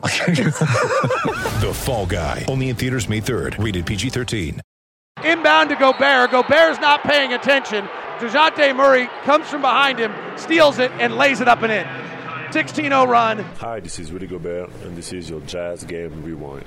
The Fall Guy. Only in theaters May 3rd. Rated PG-13. Inbound to Gobert. Gobert's not paying attention. DeJounte Murray comes from behind him, steals it, and lays it up and in. 16 0 run. Hi, this is Rudy Gobert, and this is your Jazz Game Rewind.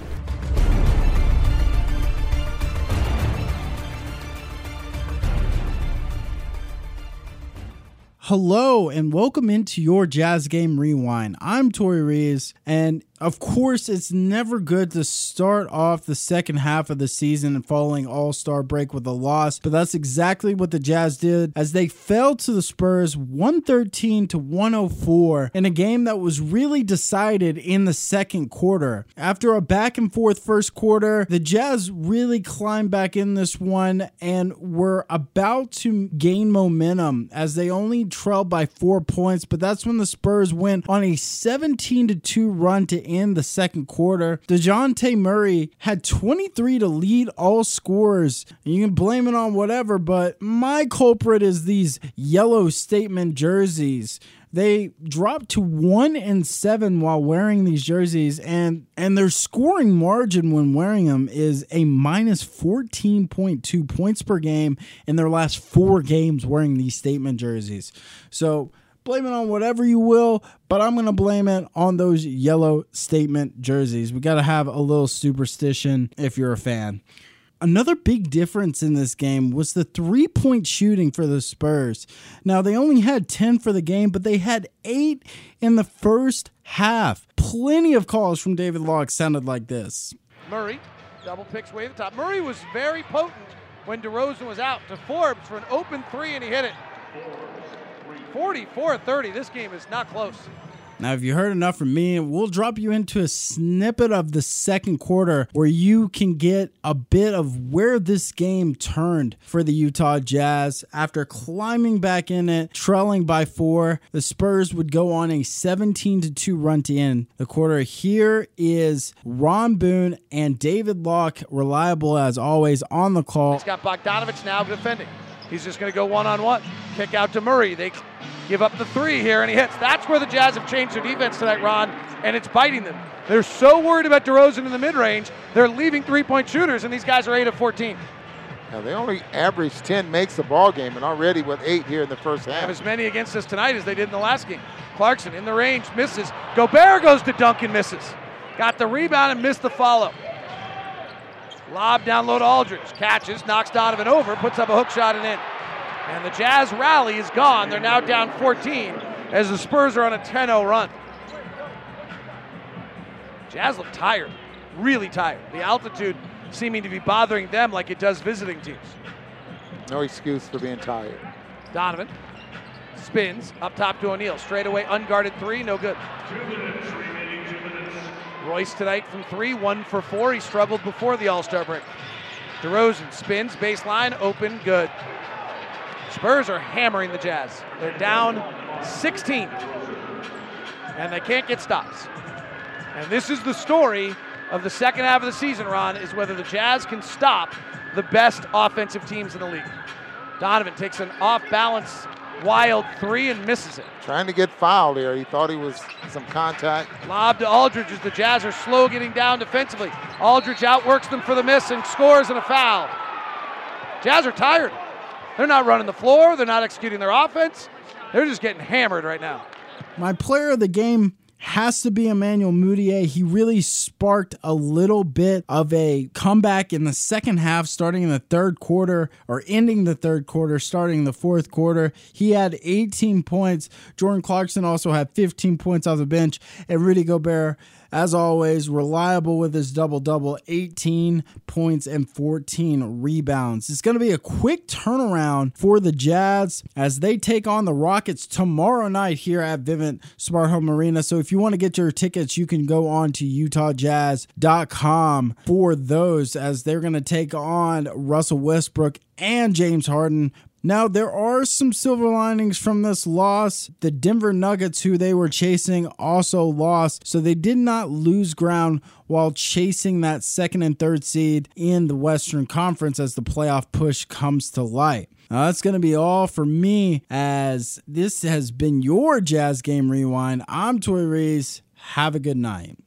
Hello and welcome into your Jazz Game Rewind. I'm Tori Reeves, and of course, it's never good to start off the second half of the season following All Star break with a loss, but that's exactly what the Jazz did as they fell to the Spurs 113 to 104 in a game that was really decided in the second quarter. After a back and forth first quarter, the Jazz really climbed back in this one and were about to gain momentum as they only trailed by four points, but that's when the Spurs went on a 17 to 2 run to end the second quarter. DeJounte Murray had 23 to lead all scorers. You can blame it on whatever, but my culprit is these yellow statement jerseys they dropped to one and seven while wearing these jerseys and and their scoring margin when wearing them is a minus 14.2 points per game in their last four games wearing these statement jerseys. So blame it on whatever you will but i'm going to blame it on those yellow statement jerseys. We got to have a little superstition if you're a fan Another big difference in this game was the three point shooting for the Spurs. Now, they only had 10 for the game, but they had eight in the first half. Plenty of calls from David Locke sounded like this. Murray double picks way to the top. Murray was very potent when DeRozan was out to Forbes for an open three, and he hit it. 44 30. This game is not close. Now, if you heard enough from me, we'll drop you into a snippet of the second quarter where you can get a bit of where this game turned for the Utah Jazz. After climbing back in it, trailing by four, the Spurs would go on a 17 to 2 run to end the quarter. Here is Ron Boone and David Locke, reliable as always, on the call. He's got Bogdanovich now defending. He's just going to go one on one. Kick out to Murray. They give up the three here, and he hits. That's where the Jazz have changed their defense tonight, Ron, and it's biting them. They're so worried about DeRozan in the mid range, they're leaving three point shooters, and these guys are 8 of 14. Now they only average 10 makes the ball game, and already with eight here in the first half. Have as many against us tonight as they did in the last game. Clarkson in the range, misses. Gobert goes to Duncan, misses. Got the rebound and missed the follow. Lob down low to Aldridge. Catches, knocks Donovan over, puts up a hook shot and in. And the Jazz rally is gone. They're now down 14 as the Spurs are on a 10 0 run. Jazz look tired, really tired. The altitude seeming to be bothering them like it does visiting teams. No excuse for being tired. Donovan spins up top to O'Neale. Straight away, unguarded three, no good. Royce tonight from three, one for four. He struggled before the All Star break. DeRozan spins, baseline, open, good. Spurs are hammering the Jazz. They're down 16, and they can't get stops. And this is the story of the second half of the season, Ron, is whether the Jazz can stop the best offensive teams in the league. Donovan takes an off balance, wild three and misses it. Trying to get fouled here. He thought he was some contact. Lob to Aldridge as the Jazz are slow getting down defensively. Aldridge outworks them for the miss and scores and a foul. Jazz are tired. They're not running the floor. They're not executing their offense. They're just getting hammered right now. My player of the game has to be Emmanuel Mudiay. He really sparked a little bit of a comeback in the second half, starting in the third quarter or ending the third quarter, starting the fourth quarter. He had 18 points. Jordan Clarkson also had 15 points off the bench, and Rudy Gobert as always, reliable with his double double 18 points and 14 rebounds. It's going to be a quick turnaround for the Jazz as they take on the Rockets tomorrow night here at Vivint Smart Home Arena. So if you want to get your tickets, you can go on to UtahJazz.com for those as they're going to take on Russell Westbrook and James Harden. Now, there are some silver linings from this loss. The Denver Nuggets, who they were chasing, also lost, so they did not lose ground while chasing that second and third seed in the Western Conference as the playoff push comes to light. Now, that's going to be all for me as this has been your Jazz Game Rewind. I'm Tori Reeves. Have a good night.